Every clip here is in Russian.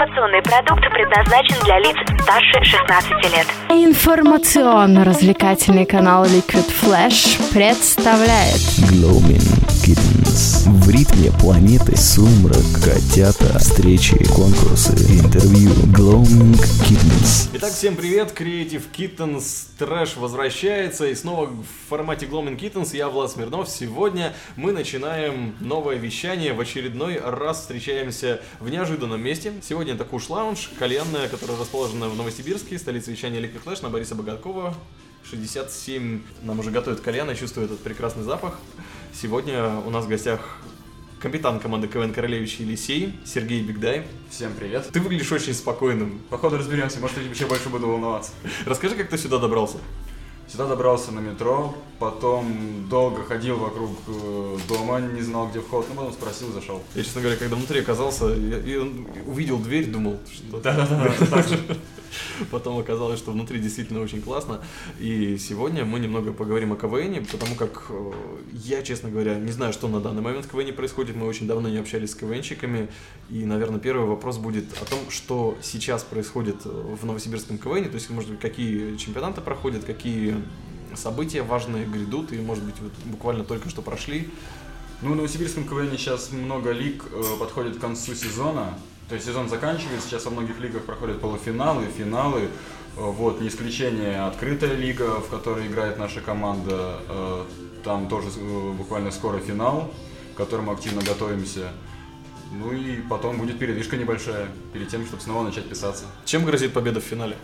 Информационный продукт предназначен для лиц старше 16 лет. Информационно-развлекательный канал Liquid Flash представляет Glowing Kittens. В ритме планеты сумрак, котята, встречи, конкурсы, интервью. Glowing Kittens. Итак, всем привет, Creative Kittens Трэш возвращается и снова в формате Gloaming Kittens, я Влад Смирнов. Сегодня мы начинаем новое вещание, в очередной раз встречаемся в неожиданном месте. Сегодня это Куш Лаунж, кальянная, которая расположена в Новосибирске, столице вещания Liquid Flash на Бориса Богаткова. 67 нам уже готовят кальян, я чувствую этот прекрасный запах. Сегодня у нас в гостях капитан команды КВН Королевич Елисей, Сергей Бигдай. Всем привет. Ты выглядишь очень спокойным. Походу разберемся, может я еще больше буду волноваться. Расскажи, как ты сюда добрался? Сюда добрался на метро, потом долго ходил вокруг э, дома, не знал, где вход, но потом спросил, зашел. Я, честно говоря, когда внутри оказался, я, я увидел дверь, думал, что... Да-да-да. Потом оказалось, что внутри действительно очень классно. И сегодня мы немного поговорим о КВН, потому как э, я, честно говоря, не знаю, что на данный момент в КВН происходит. Мы очень давно не общались с КВНщиками. И, наверное, первый вопрос будет о том, что сейчас происходит э, в Новосибирском КВН. То есть, может быть, какие чемпионаты проходят, какие события важные грядут, и, может быть, вот буквально только что прошли. Ну, в Новосибирском КВН сейчас много лиг э, подходит к концу сезона. То есть сезон заканчивается, сейчас во многих лигах проходят полуфиналы, финалы. Э, Вот, не исключение открытая лига, в которой играет наша команда. Э, Там тоже э, буквально скоро финал, к которому активно готовимся. Ну и потом будет передышка небольшая, перед тем, чтобы снова начать писаться. Чем грозит победа в финале?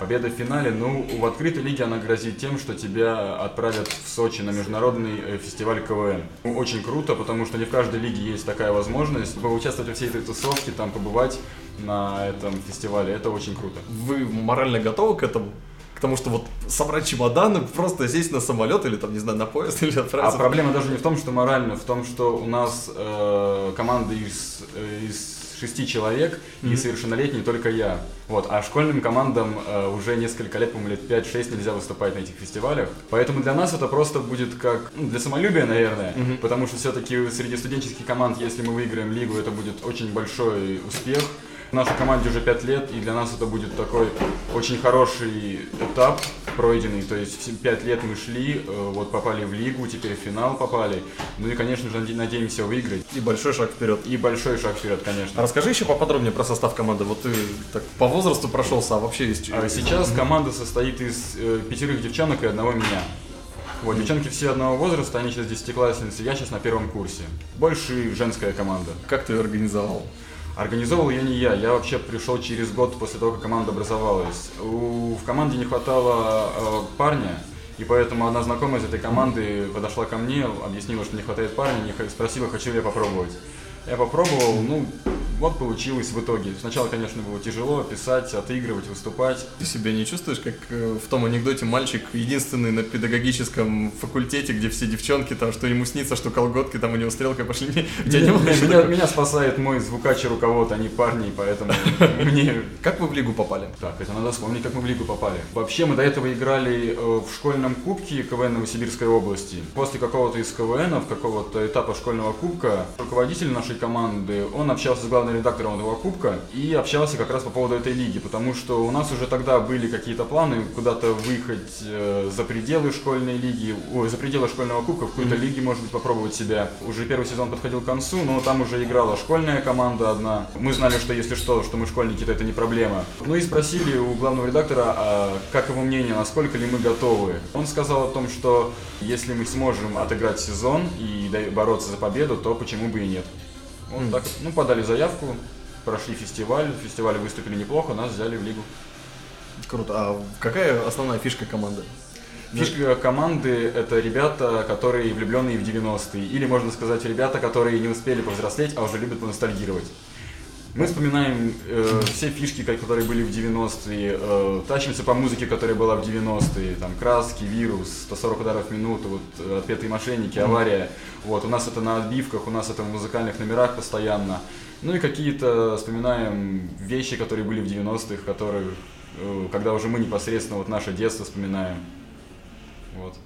Победа в финале, ну, в открытой лиге она грозит тем, что тебя отправят в Сочи на международный э, фестиваль КВН. Ну, Очень круто, потому что не в каждой лиге есть такая возможность поучаствовать во всей этой тусовке, там побывать на этом фестивале. Это очень круто. Вы морально готовы к этому? К тому, что вот собрать чемоданы, просто сесть на самолет или там, не знаю, на поезд или А отправиться. проблема даже не в том, что морально, в том, что у нас э, команда из, э, из шести человек и совершеннолетний только я. Вот. А школьным командам э, уже несколько лет, по-моему, лет 5-6 нельзя выступать на этих фестивалях. Поэтому для нас это просто будет как ну, для самолюбия, наверное. Потому что все-таки среди студенческих команд, если мы выиграем лигу, это будет очень большой успех. Нашей команде уже 5 лет, и для нас это будет такой очень хороший этап пройденный. То есть 5 лет мы шли, э, вот попали в лигу, теперь в финал попали. Ну и, конечно же, наде- надеемся выиграть. И большой шаг вперед. И большой шаг вперед, конечно. А расскажи еще поподробнее про состав команды. Вот ты так по возрасту прошелся, а вообще есть... А сейчас команда состоит из э, пятерых девчонок и одного меня. Вот, девчонки все одного возраста, они сейчас десятиклассницы, я сейчас на первом курсе. Больше женская команда. Как ты ее организовал? Организовывал ее не я, я вообще пришел через год после того, как команда образовалась. У, в команде не хватало э, парня, и поэтому одна знакомая из этой команды подошла ко мне, объяснила, что не хватает парня, не спросила, хочу ли я попробовать. Я попробовал, ну, вот получилось в итоге. Сначала, конечно, было тяжело писать, отыгрывать, выступать. Ты себя не чувствуешь, как э, в том анекдоте мальчик единственный на педагогическом факультете, где все девчонки, там, что ему снится, что колготки там у него стрелкой пошли. Не меня спасает мой звукач и руковод, а не парни, поэтому мне Как вы в лигу попали? Так, это надо вспомнить, как мы в лигу попали. Вообще, мы до этого играли э, в школьном кубке КВН Новосибирской области. После какого-то из КВНов, какого-то этапа школьного кубка, руководитель нашей команды, он общался с главным редактором этого кубка и общался как раз по поводу этой лиги, потому что у нас уже тогда были какие-то планы куда-то выехать э, за пределы школьной лиги, ой, за пределы школьного кубка, в какой-то лиге, может быть, попробовать себя. Уже первый сезон подходил к концу, но там уже играла школьная команда одна. Мы знали, что если что, что мы школьники, то это не проблема. Ну и спросили у главного редактора, а как его мнение, насколько ли мы готовы. Он сказал о том, что если мы сможем отыграть сезон и бороться за победу, то почему бы и нет. Вот так вот. Ну, подали заявку, прошли фестиваль, в фестивале выступили неплохо, нас взяли в лигу. Круто. А какая основная фишка команды? Фишка команды – это ребята, которые влюбленные в 90-е. Или, можно сказать, ребята, которые не успели повзрослеть, а уже любят поностальгировать. Мы вспоминаем э, все фишки, которые были в 90-е, э, тащимся по музыке, которая была в 90-е, там, краски, вирус, 140 ударов в минуту, вот, э, отпетые мошенники, авария. Вот, у нас это на отбивках, у нас это в музыкальных номерах постоянно. Ну и какие-то вспоминаем вещи, которые были в 90-х, которые, э, когда уже мы непосредственно вот наше детство вспоминаем. Вот.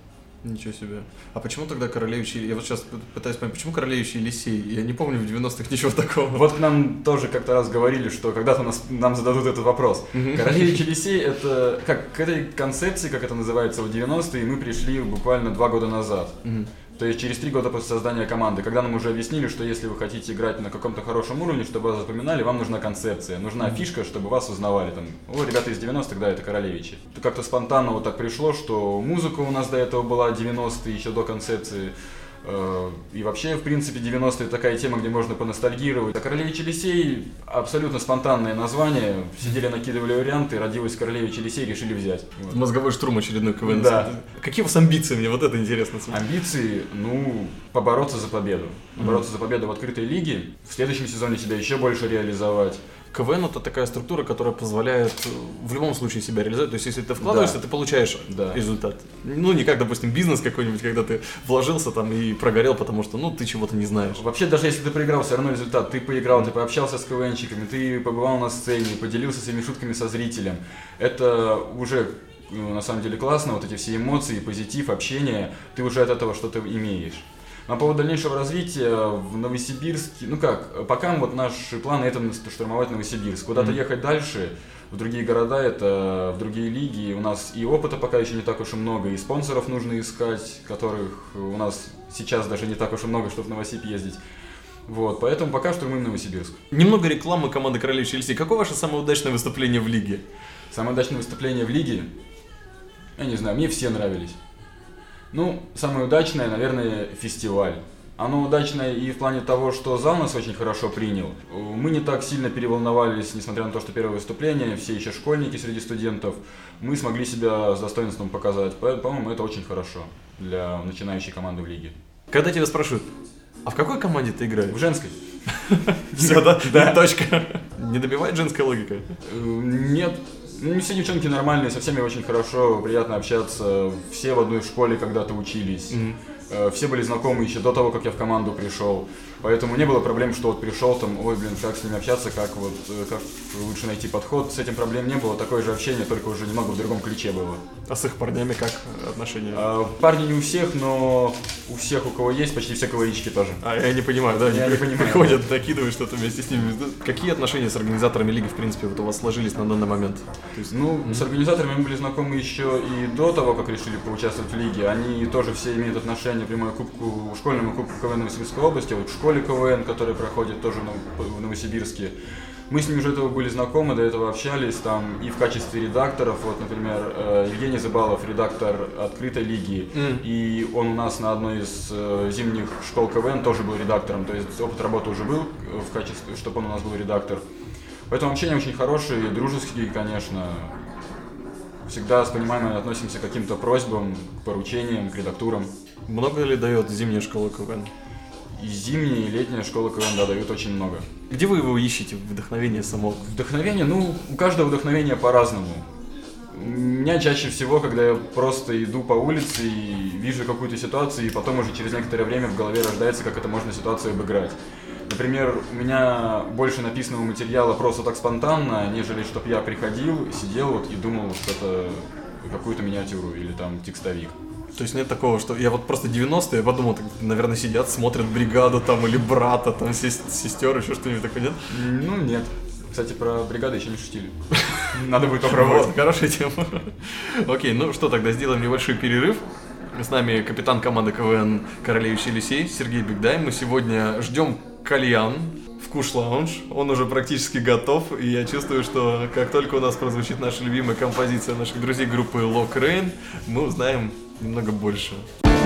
Ничего себе. А почему тогда Королевич... Я вот сейчас пытаюсь понять, почему Королевич Елисей? Я не помню в 90-х ничего такого. Вот к нам тоже как-то раз говорили, что когда-то нас, нам зададут этот вопрос. Королевич Елисей — это как к этой концепции, как это называется, в 90-е мы пришли буквально два года назад. Мгм. То есть через три года после создания команды, когда нам уже объяснили, что если вы хотите играть на каком-то хорошем уровне, чтобы вас запоминали, вам нужна концепция, нужна фишка, чтобы вас узнавали. Там, о, ребята из 90-х, да, это Королевичи. Как-то спонтанно вот так пришло, что музыка у нас до этого была 90-е, еще до концепции. Э, И вообще, в принципе, 90-е такая тема, где можно поностальгировать. А Королевич Елисей абсолютно спонтанное название. Сидели, накидывали варианты, родилась Королевич Елисей, решили взять. Вот. Мозговой штурм очередной КВН. Да. Какие у вас амбиции? Мне вот это интересно. Амбиции, ну, побороться за победу. Побороться за победу в открытой лиге. В следующем сезоне себя еще больше реализовать. КВН это такая структура, которая позволяет э, в любом случае себя реализовать. То есть, если ты вкладываешься, Да. ты получаешь Да. результат. Ну, не как, допустим, бизнес какой-нибудь, когда ты вложился там и прогорел, потому что, ну, ты чего-то не знаешь. Вообще, даже если ты проиграл, все равно результат. Ты поиграл, ты пообщался с КВНщиками, ты побывал на сцене, поделился своими шутками со зрителем. Это уже ну, на самом деле классно, вот эти все эмоции, позитив, общение, ты уже от этого что-то имеешь. А по поводу дальнейшего развития в Новосибирске, ну как, пока вот наши планы это штурмовать Новосибирск. Куда-то Мгм. ехать дальше, в другие города, это в другие лиги. У нас и опыта пока еще не так уж и много, и спонсоров нужно искать, которых у нас сейчас даже не так уж и много, чтобы в Новосиб ездить. Вот, поэтому пока штурмуем Новосибирск. Немного рекламы команды Королевич Елисей. Какое ваше самое удачное выступление в лиге? Самое удачное выступление в лиге, я не знаю, мне все нравились. Ну, самое удачное, наверное, фестиваль. Оно удачное и в плане того, что зал нас очень хорошо принял. Мы не так сильно переволновались, несмотря на то, что первое выступление, все еще школьники среди студентов. Мы смогли себя с достоинством показать. По- По-моему, это очень хорошо для начинающей команды в лиге. Когда тебя спрашивают, а в какой команде ты играешь? В женской? Все, да? Да. Точка. Не добивает женская логика? Э, Нет. Ну, все девчонки нормальные, со всеми очень хорошо, приятно общаться. Все в одной школе когда-то учились. Э, Все были знакомы еще до того, как я в команду пришел. Поэтому не было проблем, что вот пришел там, ой, блин, как с ними общаться, как вот, э, как лучше найти подход. С этим проблем не было, такое же общение, только уже немного в другом ключе было. А с их парнями как отношения? А, парни не у всех, но у всех, у кого есть, почти все КВНчики тоже. А я не понимаю, да, Я они не при- понимаю. приходят, накидывают что-то вместе с ними. Какие отношения с организаторами лиги, в принципе, вот у вас сложились на данный момент? То есть, Ну, с организаторами мы были знакомы еще и до того, как решили поучаствовать в лиге. Они тоже все имеют отношение прямое к кубку, школьному кубку КВН Новосибирской области, вот в школе КВН, которая проходит тоже в Новосибирске. Мы с ними уже этого были знакомы, до этого общались там и в качестве редакторов. Вот, например, э, Евгений Забалов, редактор открытой лиги, Мгм. и он у нас на одной из э, зимних школ КВН тоже был редактором, то есть опыт работы уже был э, в качестве, чтобы он у нас был редактор. Поэтому общение очень хорошее, дружеские, конечно. Всегда с пониманием относимся к каким-то просьбам, к поручениям, к редактурам. много ли дает зимняя школа КВН? И зимняя, и летняя школа КВН, да, дают очень много. Где вы его ищете, вдохновение само? Вдохновение, ну, у каждого вдохновение по-разному. У меня чаще всего, когда я просто иду по улице и вижу какую-то ситуацию, и потом уже через некоторое время в голове рождается, как это можно ситуацию обыграть. Например, у меня больше написанного материала просто так спонтанно, нежели чтобы я приходил, сидел вот и думал что-то, какую-то миниатюру или там текстовик. То есть нет такого, что я вот просто 90-е, я подумал, так, наверное, сидят, смотрят бригаду там или брата, там сес- сестер, еще что-нибудь такое, нет? Ну, нет. Кстати, про бригаду еще не шутили. Надо будет попробовать. Вот, хорошая тема. Окей, ну что, тогда сделаем небольшой перерыв. С нами капитан команды КВН Королевич Елисей, Сергей Бигдай. Мы сегодня ждем кальян в Куш Лаунж. Он уже практически готов, и я чувствую, что как только у нас прозвучит наша любимая композиция наших друзей группы Lock Rain, мы узнаем немного больше.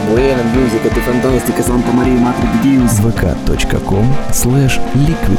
Buena Music это фантастика, Санта Мария, Матрик Дьюс. vk.com slash liquid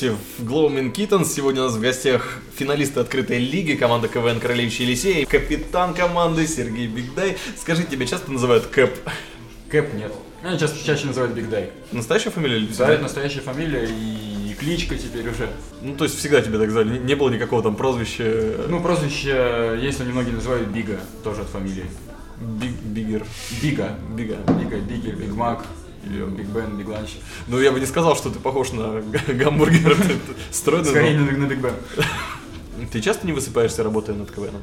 зависать в Gloaming Kittens. Сегодня у нас в гостях финалисты открытой лиги, команда КВН Королевич Елисей, капитан команды Сергей Бигдай. Скажи, тебя часто называют Кэп? Кэп нет. Меня чаще, чаще называют Биг Дай. Настоящая фамилия или Да, это настоящая фамилия и кличка теперь уже. Ну, то есть всегда тебя так звали, не- было никакого там прозвища Ну, прозвище, если многие называют Бига, тоже от фамилии. Биг, Бигер, Бига. Бига. Бига, Бигер, Биг Мак, или Биг Бен, Биг Ланч. Ну, я бы не сказал, что ты похож на гамбургер. Ты стройный, Скорее но- на, Биг Бен. Ты часто не высыпаешься, работая над КВНом?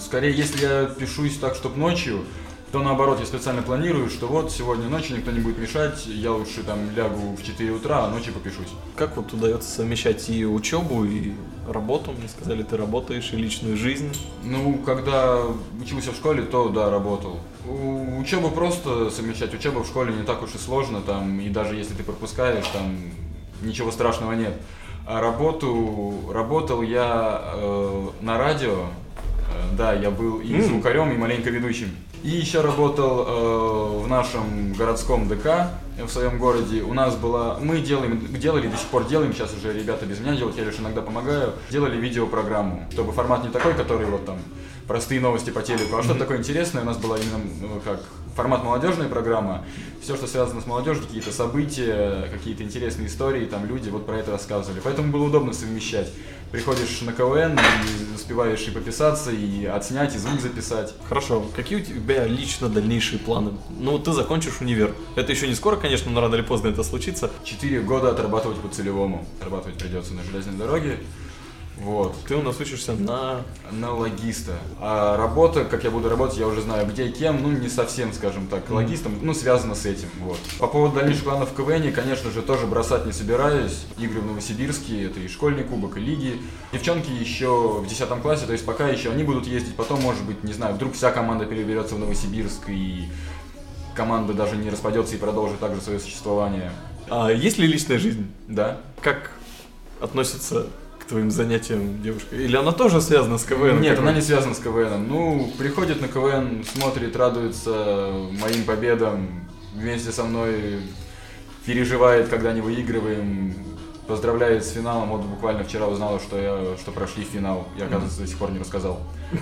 Скорее, если я пишусь так, чтобы ночью, то наоборот, я специально планирую, что вот сегодня ночью никто не будет мешать, я лучше там лягу в 4 утра, а ночью попишусь. Как вот удается совмещать и учебу, и работу? Мне сказали, ты работаешь, и личную жизнь. Ну, когда учился в школе, то да, работал. У- Учебу просто совмещать. Учеба в школе не так уж и сложно, там, и даже если ты пропускаешь, там ничего страшного нет. А работу работал я э, на радио. Э, да, я был и звукарем, и маленько ведущим. И еще работал э, в нашем городском ДК в своем городе. У нас была, мы делаем, делали, до сих пор делаем, сейчас уже ребята без меня делают, я лишь иногда помогаю. Делали видеопрограмму, чтобы формат не такой, который вот там простые новости по телеку, а что-то такое интересное. У нас была именно ну, как формат молодежная программа. Все, что связано с молодежью, какие-то события, какие-то интересные истории, там люди вот про это рассказывали. Поэтому было удобно совмещать. Приходишь на КВН и успеваешь и пописаться, и отснять, и звук записать. Хорошо, какие у тебя лично дальнейшие планы? Ну, ты закончишь универ. Это еще не скоро, конечно, но рано или поздно это случится. Четыре года отрабатывать по целевому. Отрабатывать придется на железной дороге. Вот. Ты у нас учишься на... На логиста. А работа, как я буду работать, я уже знаю, где и кем, ну, не совсем, скажем так, логистом, ну, связано с этим, вот. По поводу дальнейших планов в КВН, конечно же, тоже бросать не собираюсь. Игры в Новосибирске, это и школьный кубок, и лиги. Девчонки еще в 10 классе, то есть пока еще они будут ездить, потом, может быть, не знаю, вдруг вся команда переберется в Новосибирск, и команда даже не распадется и продолжит также свое существование. А есть ли личная жизнь? Да? Как относится твоим занятиям девушка? Или она тоже связана с КВН? Нет, она не связана с КВНом. Ну, приходит на КВН, смотрит, радуется моим победам, вместе со мной переживает, когда не выигрываем, поздравляет с финалом. Вот буквально вчера узнала, что, я, что прошли финал. Я, оказывается, до сих пор не рассказал.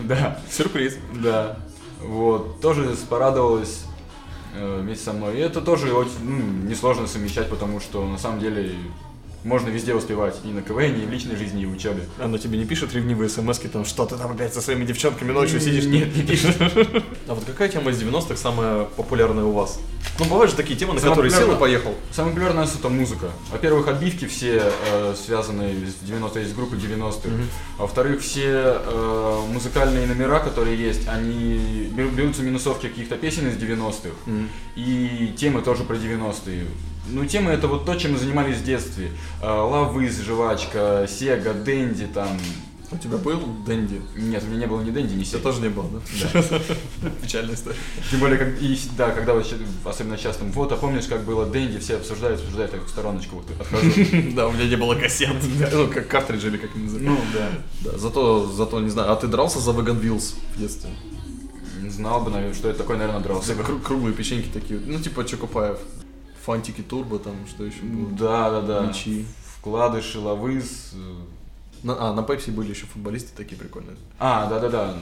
Да, Сюрприз. да. Вот, тоже порадовалась э, вместе со мной. И это тоже очень ну, несложно совмещать, потому что на самом деле можно везде успевать. И на КВН, и в личной жизни, и в учебе. Она тебе не пишет ревнивые смс там, что ты там опять со своими девчонками ночью сидишь? Нет, не пишет. А вот какая тема из 90-х самая популярная у вас? Ну, бывают же такие темы, на Самая которые сел и популярная- поехал. Самое популярное у нас это музыка. Во-первых, отбивки все э, связанные с 90 из группы 90-х. А во-вторых, все э, музыкальные номера, которые есть, они беру- берутся минусовки каких-то песен из 90-х. И темы тоже про 90-е. Ну, темы это вот то, чем мы занимались в детстве. Э, Лавыз, жвачка, Сега, Дэнди там. У тебя был Дэнди? Нет, у меня не было ни Дэнди, ни Сега. тоже не было, да? Печальная история. Тем более, как, и, да, когда вот особенно сейчас там, вот, а помнишь, как было Дэнди, все обсуждают, обсуждают, я в стороночку вот отхожу. Да, у меня не было кассет. Ну, как картриджи или как они называют. Ну, да. Да, зато, зато, не знаю, а ты дрался за Vegan Wheels в детстве? Знал бы, наверное, что это такое, наверное, дрался Круглые печеньки такие, ну, типа Чокопаев. Фантики Турбо, там, что еще было? Да, да, да. Мячи. Вкладыши, лавыз. э. На- а, на Пепси были еще футболисты такие прикольные. А, да, да, да.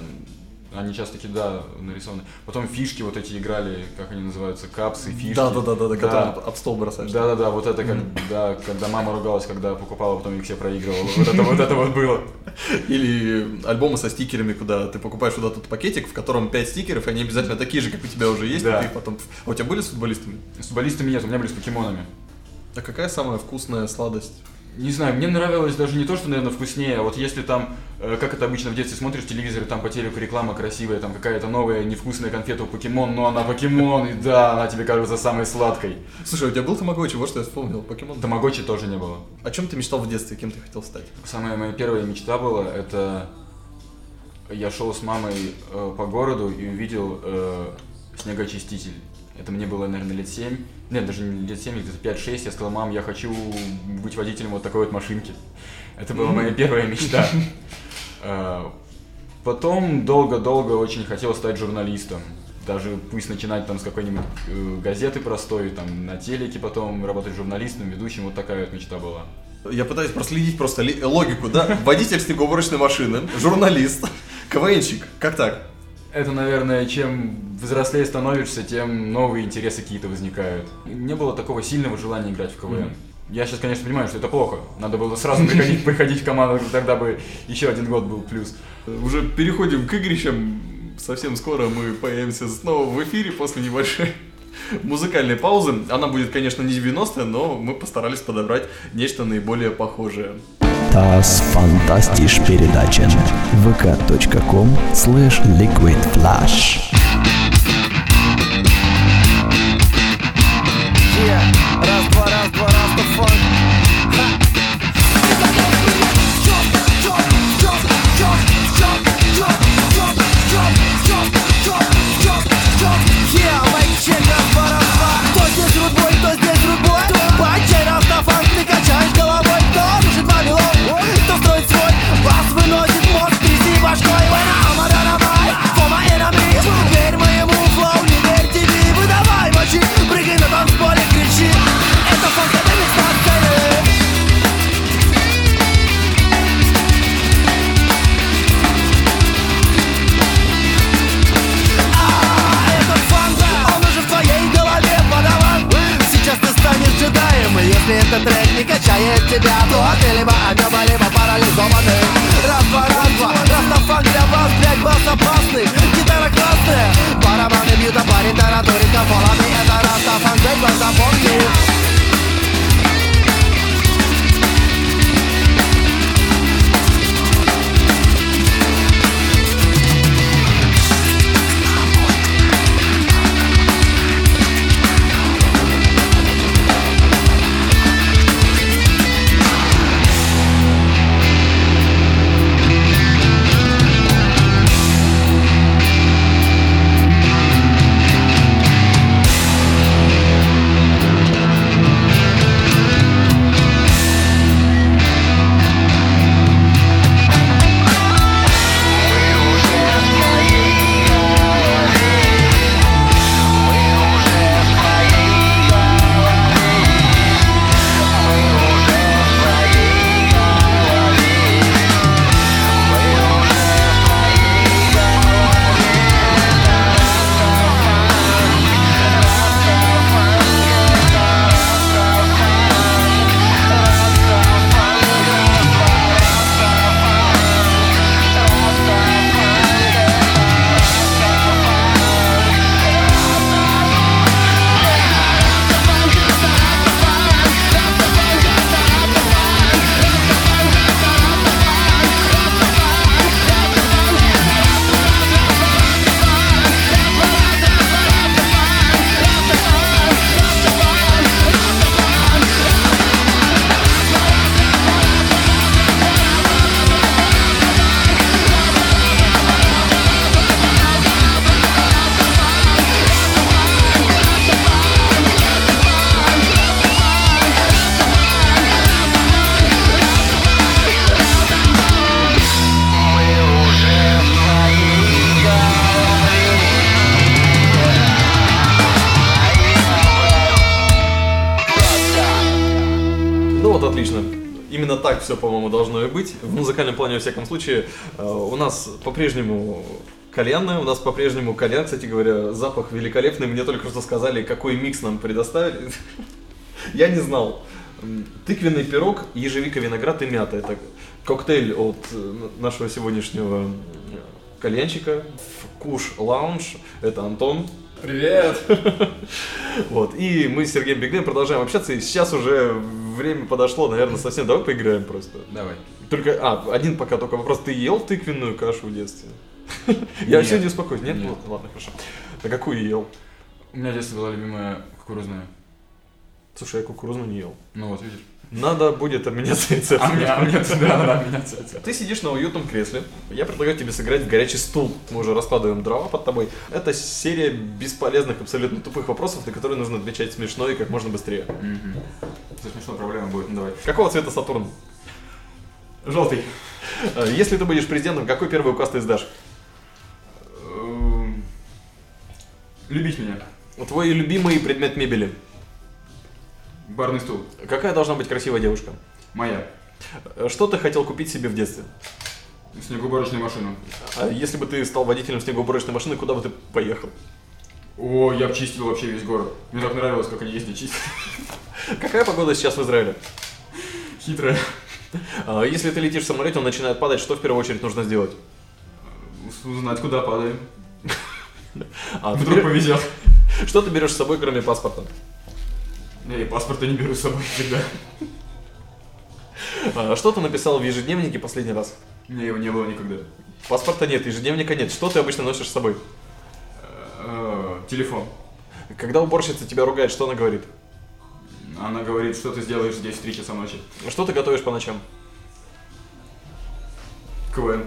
Они сейчас такие, да, нарисованы. Потом фишки вот эти играли, как они называются, капсы, фишки. Да, да, да, да, да, которые об стол бросаешь. Да, да, да, вот это как, да, когда мама ругалась, когда покупала, потом их все проигрывала. Вот это вот это вот было. Или альбомы со стикерами, куда ты покупаешь вот этот пакетик, в котором 5 стикеров, и они обязательно такие же, как у тебя уже есть, Да. ты их потом... А у тебя были с футболистами? С футболистами нет, у меня были с покемонами. А какая самая вкусная сладость? Не знаю, мне нравилось даже не то, что, наверное, вкуснее, а вот если там, э, как это обычно в детстве смотришь телевизор, там по телеку реклама красивая, там какая-то новая невкусная конфета у покемон, но она покемон, и да, она тебе кажется самой сладкой. Слушай, у тебя был тамагочи, вот что я вспомнил, покемон. Тамагочи тоже не было. О чем ты мечтал в детстве, кем ты хотел стать? Самая моя первая мечта была, это я шел с мамой э, по городу и увидел э, снегоочиститель. Это мне было, наверное, лет 7. Нет, даже не лет 7, где-то 5-6. Я сказал, мам, я хочу быть водителем вот такой вот машинки. Это была моя первая мечта. Э, Потом долго-долго очень хотел стать журналистом. даже пусть начинать там с какой-нибудь э, газеты простой, там на телеке потом работать журналистом, ведущим, вот такая вот мечта была. Я пытаюсь проследить просто логику, да? Водитель снегоуборочной машины, журналист, КВНщик. Как так? Это, наверное, чем взрослее становишься, тем новые интересы какие-то возникают. Не было такого сильного желания играть в КВН. Я сейчас, конечно, понимаю, что это плохо. Надо было сразу приходить, приходить в команду, тогда бы еще один год был плюс. Уже переходим к игрищам. Совсем скоро мы появимся снова в эфире после небольшой музыкальной паузы. Она будет, конечно, не 90-я, но мы постарались подобрать нечто наиболее похожее. Das fantastisch передача vk.com slash liquidflash все, по-моему, должно и быть. В музыкальном плане, во всяком случае, э, у нас по-прежнему кальянная, у нас по-прежнему кальян, кстати говоря, запах великолепный. Мне только что сказали, какой микс нам предоставили. Я не знал. Тыквенный пирог, ежевика, виноград и мята. Это коктейль от э, нашего сегодняшнего м, кальянчика. Куш Лаунж. Это Антон. Привет! Вот, и мы с Сергеем Бигнем продолжаем общаться, и сейчас уже время подошло, наверное, совсем. Давай поиграем просто. Давай. Только, а, один пока только вопрос. Ты ел тыквенную кашу в детстве? Я вообще не успокоюсь. Нет? Нет. Ладно, хорошо. А какую ел? У меня в детстве была любимая кукурузная. Слушай, я кукурузную не ел. Ну вот, видишь. Надо будет обменяться рецептом. А мне, а мне туда надо обменяться этим. Ты сидишь на уютном кресле. Я предлагаю тебе сыграть в горячий стул. Мы уже раскладываем дрова под тобой. Это серия бесполезных, абсолютно тупых вопросов, на которые нужно отвечать смешно и как можно быстрее. Мгм. Это смешно, проблема будет, ну давай. Какого цвета Сатурн? Желтый. Э, Если ты будешь президентом, какой первый указ ты издашь? Эм, Любить меня. Твой любимый предмет мебели. Барный стул. Какая должна быть красивая девушка? Моя. Что ты хотел купить себе в детстве? Снегоуборочную машину. А если бы ты стал водителем снегоуборочной машины, куда бы ты поехал? О, я обчистил вообще весь город. Мне так нравилось, как они ездят чистят. Какая погода сейчас в Израиле? Хитрая. А, Если ты летишь в самолете, он начинает падать, что в первую очередь нужно сделать? Узнать, куда падаем. А, Вдруг бер- повезет. Что ты берешь с собой, кроме паспорта? Я и паспорта не беру с собой всегда. А, Что ты написал в ежедневнике последний раз? Меня его не было никогда. Паспорта нет, ежедневника нет. Что ты обычно носишь с собой? Э, Телефон. Когда уборщица тебя ругает, что она говорит? Она говорит, что ты сделаешь здесь в 3 часа ночи. Что ты готовишь по ночам? КВН.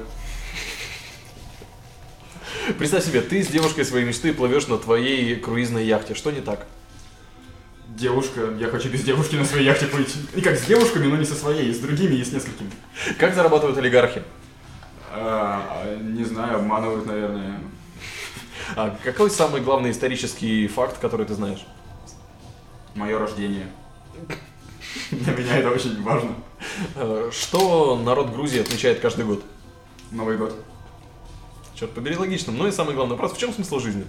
Представь себе, ты с девушкой своей мечты плывешь на твоей круизной яхте. Что не так? Девушка, я хочу без девушки на своей яхте плыть. И как с девушками, но не со своей, с другими и с несколькими. Как зарабатывают олигархи? А, а, не знаю, обманывают, наверное. А какой самый главный исторический факт, который ты знаешь? Мое рождение. Для меня это очень важно. Э, Что народ Грузии отмечает каждый год? Новый год. Черт побери, логично. Ну и самый главный вопрос, в чем смысл жизни?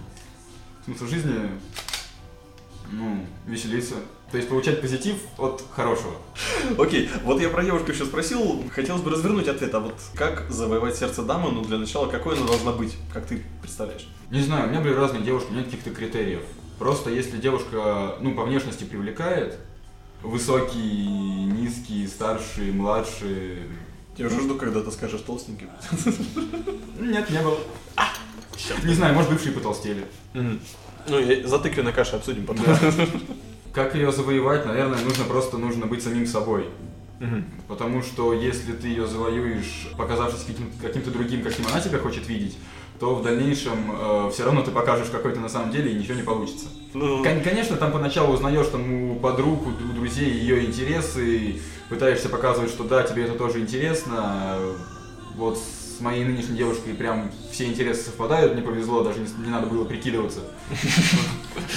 Смысл жизни, ну, веселиться. То есть получать позитив от хорошего. Окей, вот я про девушку еще спросил, хотелось бы развернуть ответ, а вот как завоевать сердце дамы, ну для начала, какой она должна быть, как ты представляешь? Не знаю, у меня были разные девушки, нет каких-то критериев. Просто если девушка, ну, по внешности привлекает, высокий, низкий, старший, младший, Я уже жду, когда ты скажешь толстенький. Нет, не было. Не знаю, может бывшие потолстели. Ну, и за тыквенной кашей обсудим потом. Как ее завоевать, наверное, нужно просто нужно быть самим собой. Мгм. Потому что если ты ее завоюешь, показавшись каким- каким-то другим, каким она тебя хочет видеть, то в дальнейшем все равно ты покажешь, какой ты на самом деле, и ничего не получится. Ну, Кон- Конечно, там поначалу узнаешь там у подруг, у у друзей ее интересы, пытаешься показывать, что да, тебе это тоже интересно. Вот с моей нынешней девушкой прям все интересы совпадают, мне повезло, даже не, не надо было прикидываться.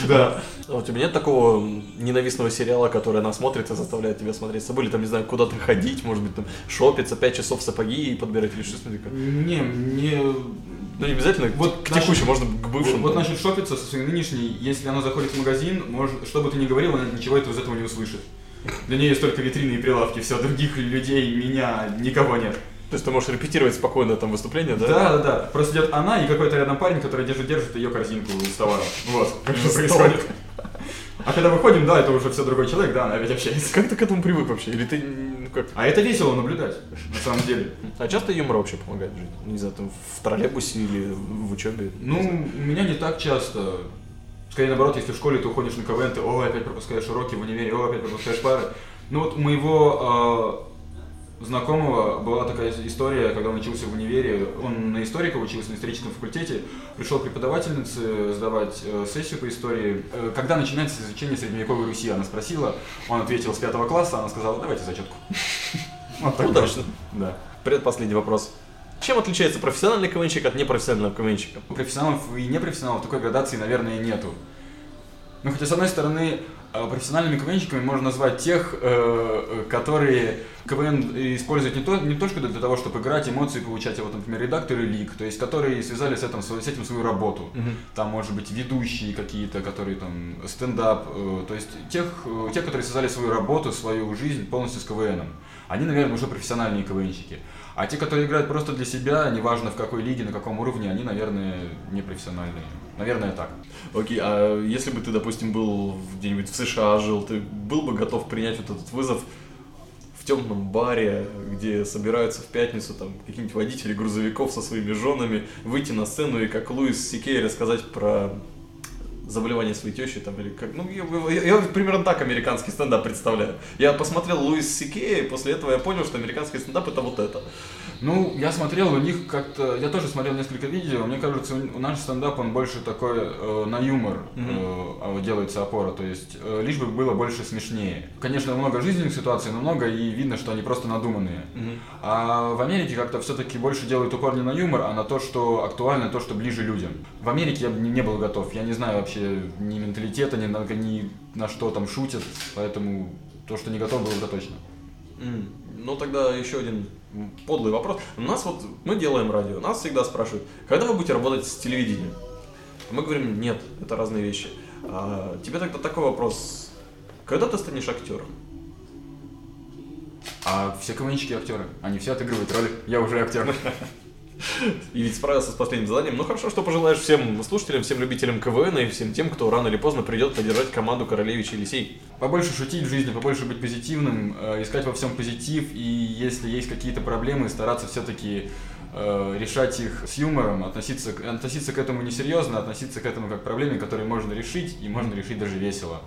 Да. а у тебя нет такого ненавистного сериала, который она смотрит и заставляет тебя смотреть с собой, или там, не знаю, куда-то ходить, может быть, там, шопиться, 5 часов сапоги и подбирать или что-то такое? Не, мне Ну, не обязательно Вот к текущему, можно к бывшим. Вот насчет шопиться со своей нынешней, если она заходит в магазин, может, что бы ты ни говорил, она ничего этого из этого не услышит. Для нее есть только витрины и прилавки, все, других людей, меня, никого нет. То есть ты можешь репетировать спокойно там выступление, да? Да, да, да. Просто идет она и какой-то рядом парень, который держит, держит ее корзинку с товаром. Вот, как что происходит. А когда выходим, да, это уже все другой человек, да, она опять общается. Как ты к этому привык вообще? Или ты, ну как? А это весело наблюдать, на самом деле. А часто юмор вообще помогает жизни? Не знаю, там в троллейбусе или в учебе? Ну, у меня не так часто. Скорее наоборот, если в школе ты уходишь на КВН, ты о, опять пропускаешь уроки, в универе, о, опять пропускаешь пары. Ну вот у моего знакомого была такая история, когда он учился в универе, он на историка учился на историческом факультете, пришел преподавательнице сдавать э, сессию по истории. Э, когда начинается изучение средневековой Руси, она спросила, он ответил с пятого класса, она сказала, давайте зачетку. Вот так Удачно. Да. Предпоследний вопрос. Чем отличается профессиональный КВНщик от непрофессионального КВНщика? профессионалов и непрофессионалов такой градации, наверное, нету. Ну, хотя, с одной стороны, профессиональными КВНщиками можно назвать тех, э, э, которые КВН используют не, то, не только для того, чтобы играть, эмоции получать, а вот, например, редакторы лиг, то есть которые связали с этим, с этим свою работу. Там, может быть, ведущие какие-то, которые там, стендап, э, то есть тех, э, те, которые связали свою работу, свою жизнь полностью с КВНом. Они, наверное, уже профессиональные КВНщики. А те, которые играют просто для себя, неважно в какой лиге, на каком уровне, они, наверное, не профессиональные. Наверное, так. Окей, а если бы ты, допустим, был где-нибудь в США жил, ты был бы готов принять вот этот вызов в темном баре, где собираются в пятницу там какие-нибудь водители грузовиков со своими женами, выйти на сцену и как Луис Сикей рассказать про заболевание своей тещи там или как. Ну, я, я- я примерно так американский стендап представляю. Я посмотрел Луис Сикея, и после этого я понял, что американский стендап это вот это. Ну, я смотрел у них как-то, я тоже смотрел несколько видео, мне кажется, у, наш стендап, он больше такой э, на юмор э, а делается опора, то есть э, лишь бы было больше смешнее. Конечно, много жизненных ситуаций, но много, и видно, что они просто надуманные. А в Америке как-то все-таки больше делают упор не на юмор, а на то, что актуально, то, что ближе людям. В Америке я бы не, не был готов, я не знаю вообще ни менталитета, ни на, ни на что там шутят, поэтому то, что не готов был, это точно. М, Ну тогда еще один подлый вопрос. У нас вот, мы делаем радио, нас всегда спрашивают, когда вы будете работать с телевидением? Мы говорим, нет, это разные вещи. А тебе тогда такой вопрос, когда ты станешь актером? А все КВНщики актеры, они все отыгрывают роли, я уже актер. И ведь справился с последним заданием. Ну хорошо, что пожелаешь всем слушателям, всем любителям КВН и всем тем, кто рано или поздно придет поддержать команду Королевич Елисей. Побольше шутить в жизни, побольше быть позитивным, э, искать во всем позитив, и если есть какие-то проблемы, стараться все-таки решать их с юмором, относиться, относиться к этому несерьезно, относиться к этому как к проблеме, которую можно решить, и можно решить даже весело.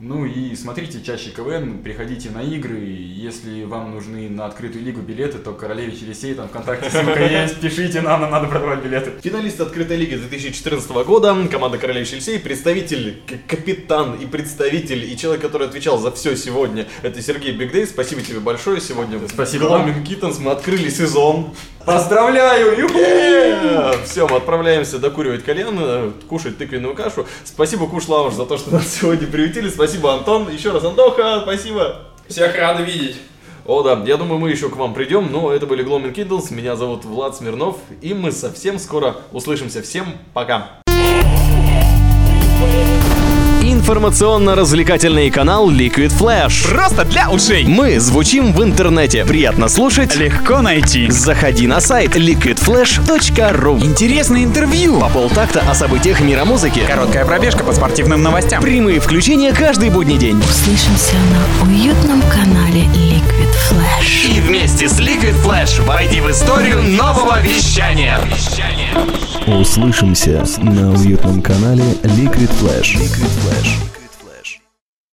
Ну и смотрите чаще КВН, приходите на игры, если вам нужны на открытую лигу билеты, то Королевич Елисей, там ВКонтакте ссылка есть, пишите нам, нам надо продавать билеты. Финалист открытой лиги 2014 года, команда Королевич Елисей, представитель, капитан и представитель, и человек, который отвечал за все сегодня, это Сергей Бигдей. Спасибо тебе большое сегодня. Спасибо Гламин Киттенс, мы открыли сезон. Поздравляю! Все, мы отправляемся докуривать э, кушать тыквенную кашу. Спасибо, Куш Лаваш, за то, что нас сегодня приютили. Спасибо, Антон. Еще раз, Антоха, спасибо. Всех рады видеть. О, да, я думаю, мы еще к вам придем, но это были Gloaming Kindles, меня зовут Влад Смирнов, и мы совсем скоро услышимся. Всем пока! Информационно-развлекательный канал Liquid Flash. Просто для ушей. Мы звучим в интернете. Приятно слушать. Легко найти. Заходи на сайт liquidflash.ru. Интересные интервью. По полтакта о событиях мира музыки. Короткая пробежка по спортивным новостям. Прямые включения каждый будний день. Услышимся на уютном канале Liquid Flash. И вместе с Liquid Flash войди в историю нового вещания. Услышимся на уютном канале Liquid Flash. Liquid Flash.